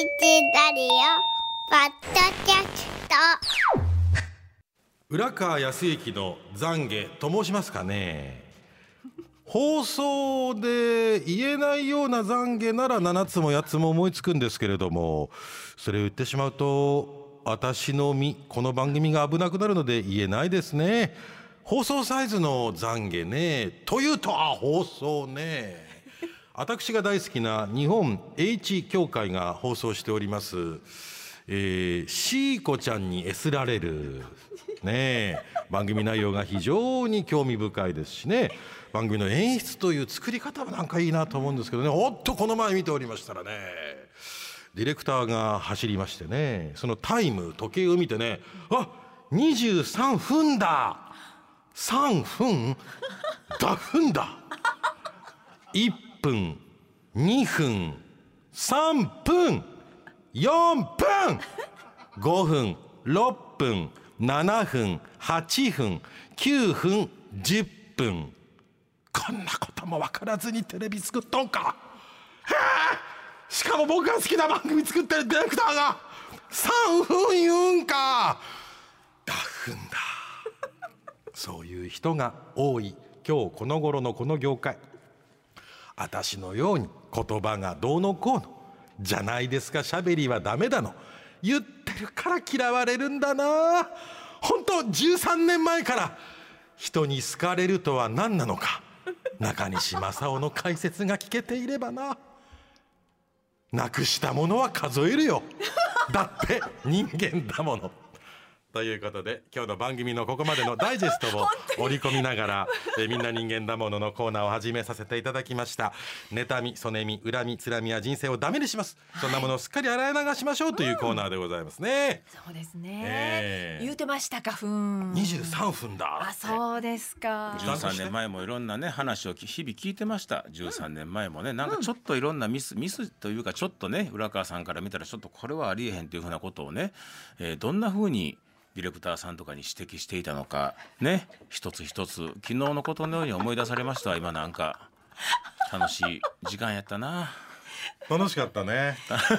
ラリオポッドキャスト。浦川康之の懺悔と申しますかね。放送で言えないような懺悔なら7つも8つも思いつくんですけれどもそれを言ってしまうと私の身この番組が危なくなるので言えないですね。放送サイズの懺悔ね。というとあ放送ね。私が大好きな日本 H 協会が放送しておりますえー、シーコちゃんに S られるね番組内容が非常に興味深いですしね。番組の演出という作り方もなんかいいなと思うんですけどね。おっとこの前見ておりましたらねディレクターが走りましてねそのタイム時計を見てねあ23分だ。3分。だ分だ。1分2分3分4分5分6分7分8分9分10分。こんなことも分からずにテレビ作っとんか。へえ。しかも僕が好きな番組作ってるディレクターが3分言うんか。だふんだ。そういう人が多い。今日この頃のこの業界。私のように言葉がどうのこうの。じゃないですか。しゃべりはダメだの。言ってるから嫌われるんだな。本当13年前から人に好かれるとは何なのか。中西正夫の解説が聞けていればな。なくしたものは数えるよ。だって人間だもの。ということで今日の番組のここまでのダイジェストを 織り込みながらえみんな人間だもののコーナーを始めさせていただきました。妬みそねみ恨みつらみは人生をダメにします、そんなものをすっかり洗い流しましょうというコーナーでございますね、そうですね、ええ言うてましたかふん。23分だ。あそうですか。13年前もいろんなね話を日々聞いてました。13年前もねなんかちょっといろんなミスミスというかちょっとね浦川さんから見たらちょっとこれはありえへんというふうなことをね、えーどんなふうにディレクターさんとかに指摘していたのかね一つ一つ昨日のことのように思い出されました。今なんか楽しい時間やったな。楽しかったね。楽しかった。ふら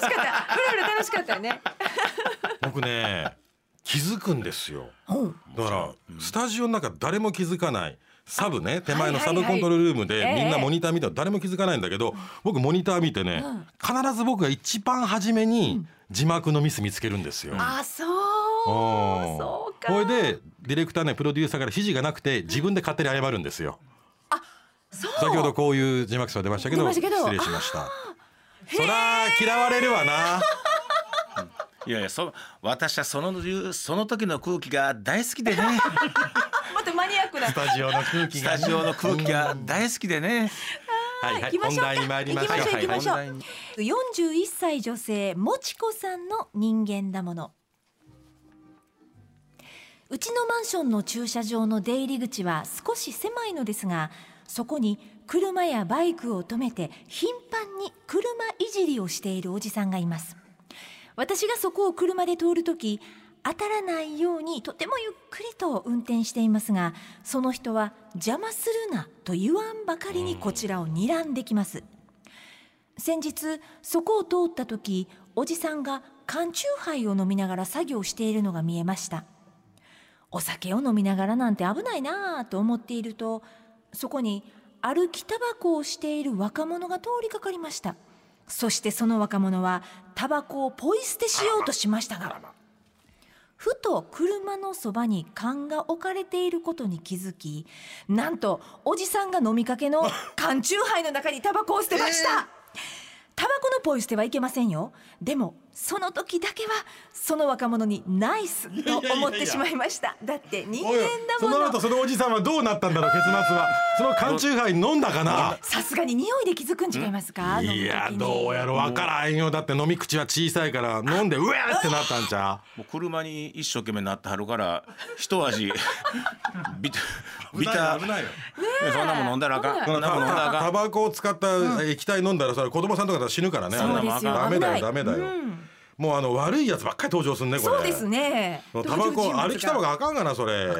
ふら楽しかったよね。僕ね気づくんですよ。うん。だからスタジオの中誰も気づかない。サブね手前のサブコントロールルームでええ。みんなモニター見たら誰も気づかないんだけど僕モニター見てね必ず僕が一番初めに字幕のミス見つけるんですよ。あそううんそうか。これでディレクターねプロデューサーから指示がなくて自分で勝手に謝るんですよ。そう。先ほどこういう字幕差出ましたけど失礼しました。そら嫌われるわな。いやいやそ私はそのその時の空気が大好きでね。またマニアックなスタジオの空気がスタジオの空気が大好きでね。はいはい行きましょうか。本題に参りましょう。行きましょう行きましょう。はい本41歳女性もちこさんの人間だものうちのマンションの駐車場の出入り口は少し狭いのですがそこに車やバイクを止めて頻繁に車いじりをしているおじさんがいます。私がそこを車で通るとき当たらないようにとてもゆっくりと運転していますがその人は邪魔するなと言わんばかりにこちらを睨んできます。先日そこを通った時おじさんが缶チューハイを飲みながら作業しているのが見えました。お酒を飲みながらなんて危ないなぁと思っているとそこに歩きタバコをしている若者が通りかかりました。そしてその若者はタバコをポイ捨てしようとしましたがふと車のそばに缶が置かれていることに気づきなんとおじさんが飲みかけの缶チューハイの中にタバコを捨てました、タバコのポイ捨てはいけませんよ。でもその時だけはその若者にナイスと思ってしまいました。だって人間だもの。その後そのおじさんはどうなったんだろう結末は。その缶チューハイ飲んだかな。さすがに匂いで気づくん違いますか？いやどうやろ分からんよ。だって飲み口は小さいから飲んでうわーってなったんちゃ。もう車に一生懸命なってはるから一味 ビタビタ危ないよ。そんなもん飲んだらあかん。危そんなもん飲んだらあかん。タバコを使った液体飲んだらそれ子供さんとかだ死ぬからね。そうですよ。ダメだよダメだよ、もうあの悪いやつばっかり登場するねこれ。そうですね。タバコ歩きタバコあかんがなそれ。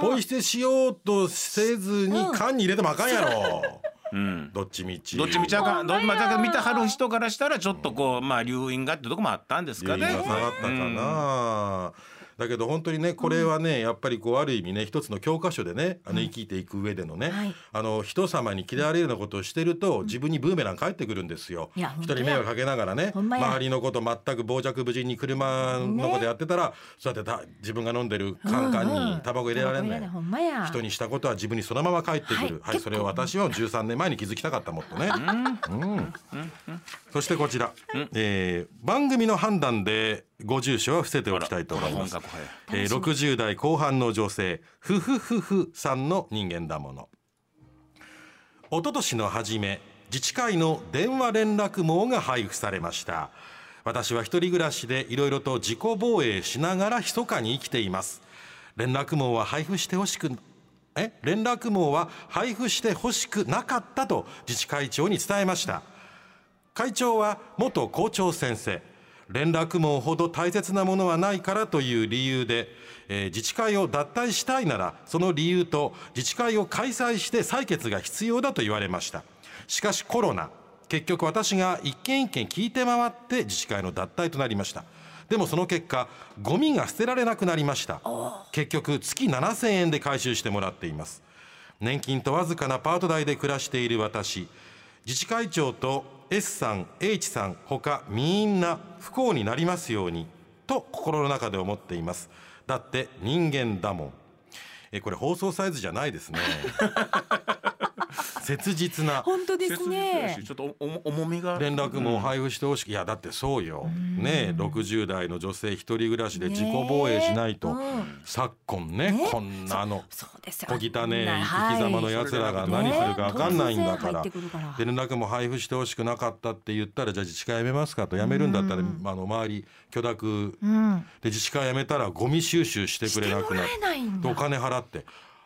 ポイ捨てしようとせずにうん。缶に入れてもあかんやろ、うん。どっちみち。どっちみちあかん、まや。どまあ、だから見てはる人からしたらちょっとこうまあ留飲がってとこもあったんですかね。原因が。下がったかな、だけど本当にねこれはね、やっぱりこうある意味ね一つの教科書でねあの生きていく上でのね、はい。あの人様に嫌われるようなことをしてると自分にブーメラン返ってくるんですよ。いや本当や人に迷惑かけながらね周りのこと全く傍若無人に車のことやってたら、そうやってた自分が飲んでるカンカンに卵入れられんね、タバコ入れほんまや。人にしたことは自分にそのまま返ってくる、ははいい結構。それを私は13年前に気づきたかったもっとね。うん。そしてこちら、えー番組の判断でご住所は伏せておきたいと思います。えー、60代後半の女性ふふふふさんの人間だもの。一昨年の初め自治会の電話連絡網が配布されました。私は一人暮らしでいろいろと自己防衛しながら密かに生きています。連絡網は配布してほしくえ？連絡網は配布してほしくなかったと自治会長に伝えました。会長は元校長先生連絡網ほど大切なものはないからという理由で、えー自治会を脱退したいならその理由と自治会を開催して採決が必要だと言われました。しかしコロナ結局私が一軒一軒聞いて回って自治会の脱退となりました。でもその結果ゴミが捨てられなくなりました。結局月7000円で回収してもらっています。年金とわずかなパート代で暮らしている私自治会長と S さん H さん他みんな不幸になりますようにと心の中で思っています。だって人間だもん。えこれ放送サイズじゃないですね。切実な。本当ですね。ちょっとおお重みが。連絡も配布してほしくいやだってそうよ。ねえ60代の女性一人暮らしで自己防衛しないと。昨今ねね。こんなあのそうですよ。小汚ね生き様のやつらが何するか分かんないんだから。連絡も配布してほしくなかったって言ったらじゃあ自治会辞めますかと辞めるんだったらあの周り許諾うん。で自治会辞めたらゴミ収集してくれなくなるお金払って。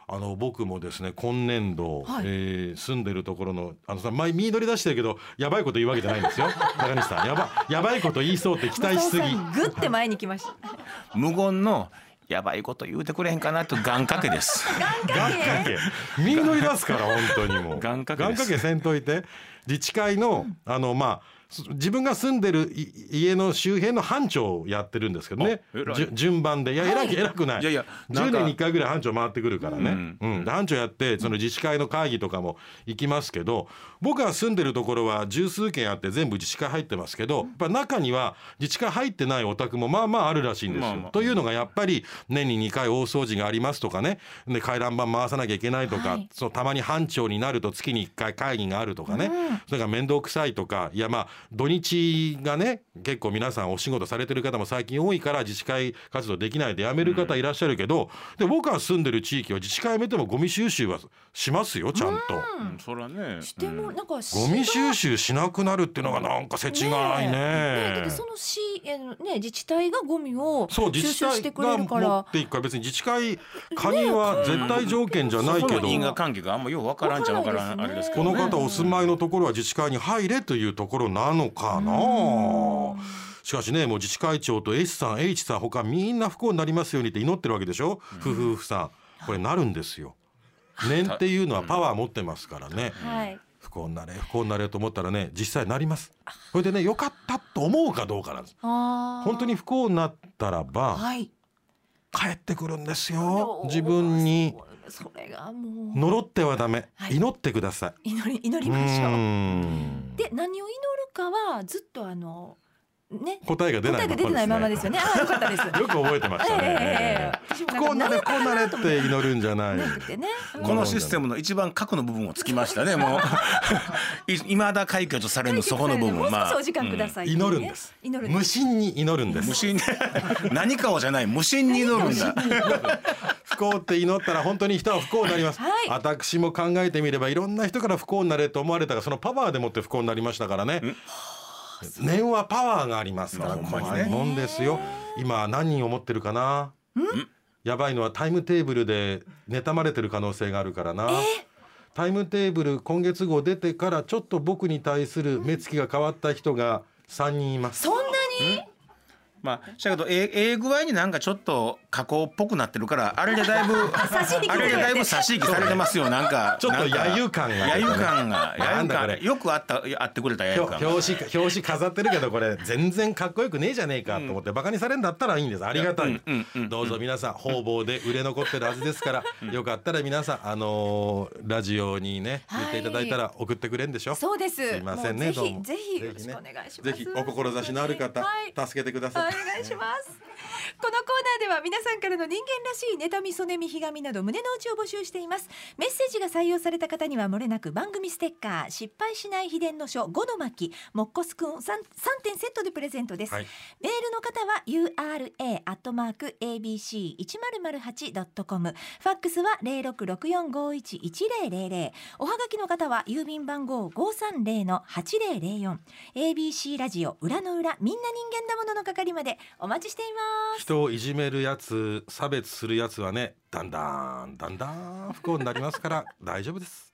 あの僕もですね今年度、はい。えー住んでるところのあのさ前見取り出してるけどやばいこと言うわけじゃないんですよ。中西さん。やばやばいこと言いそうって期待しすぎ。グって前に来ました。無言のやばいこと言うてくれへんかなと願掛けです。願掛け。見取り出すから本当にもう。願掛けせんといて。自治会のあのまあす自分が住んでるい家の周辺の班長をやってるんですけどね。順番で。いや偉く偉くない。いやいやなん10か年に1回ぐらい班長回ってくるからね、うん。班長やってその自治会の会議とかも行きますけど僕が住んでるところは十数軒あって全部自治会入ってますけどやっぱ中には自治会入ってないお宅もまあまああるらしいんですよ。というのがやっぱり年に2回大掃除がありますとかね。で回覧板回さなきゃいけないとか、はい。そうたまに班長になると月に1回会議があるとかね、それから面倒くさいとかいやまあ土日がね結構皆さんお仕事されてる方も最近多いから自治会活動できないで辞める方いらっしゃるけど、で僕が住んでる地域は自治会辞めてもゴミ収集はしますよちゃんと。うん、そらね。してもなんかゴミ収集しなくなるっていうのがなんか世知がないね。えだってその市えのね自治体がゴミをそう収自治体集してくれがるから持っていくから別に自治会加入は絶対条件じゃないけど、関係があんまようわからんちゃわからんあれですけどね。この方お住まいのところは自治会に入れというところなのかな？しかしねもう自治会長と S さん H さん他みんな不幸になりますようにって祈ってるわけでしょ、夫婦夫さんこれなるんですよ。念っていうのはパワー持ってますからね。はい不幸になれ不幸になれと思ったらね実際なります。これでね良かったと思うかどうかなんです。本当に不幸になったらばはい帰ってくるんですよ自分にそれがもう。呪ってはダメ。はい。祈ってください。祈り祈りうましょう。で何を祈るかはずっとあのね答えが出ない答えが出てないままですよね。ああよかったです。よく覚えてましたね。ええ不幸になれ不幸になれって祈るんじゃない。ね。このシステムの一番核の部分をつきましたね。もう い未だ解決されぬそこの部分。まあしお時間ください。祈るんです。祈るんです。無心に祈るんです。無心に何かをじゃない無心に祈るんだ。不幸って祈ったら本当に人は不幸になります。はい私も考えてみればいろんな人から不幸になれと思われたがそのパワーでもって不幸になりましたからね。念はパワーがありますから怖いもんですよ。今何人思ってるかな？やばいのはタイムテーブルで妬まれてる可能性があるからな。タイムテーブル今月号出てからちょっと僕に対する目つきが変わった人が3人います。そんなに？まあしゃけどええええ具合になんかちょっと加工っぽくなってるからあれでだいぶあれでだいぶ差し引きされてますよ。なんかちょっと揶揄感がね。揶揄感が揶揄なんだこれ。感。よくあったあってくれた揶揄感。が表紙表紙飾ってるけどこれ全然かっこよくねえじゃねえかと思ってバカにされんだったらいいんです。ありがたい。どうぞ皆さん方々で売れ残ってるはずですからよかったら皆さんあのーラジオにね言っていただいたら送ってくれんでしょ？そうです。すいませんねどうも。ぜひぜひよろしくお願いします。ぜひお志のある方はい。助けてくだおさい願いします。このコーナーでは皆さんからの人間らしい妬み、そねみ、ひがみなど胸の内を募集しています。メッセージが採用された方には漏れなく番組ステッカー、失敗しない秘伝の書5の巻、モッコスくん 3, 3点セットでプレゼントです。はいメールの方は ura アットマーク abc 一0 0 8ドットコム、ファックスは零六六四五一一零零零。おはがきの方は郵便番号五三零の八零零四。ABC ラジオ裏の裏みんな人間だものの係までお待ちしています。人をいじめるやつ差別するやつはねだんだんだんだん不幸になりますから大丈夫です。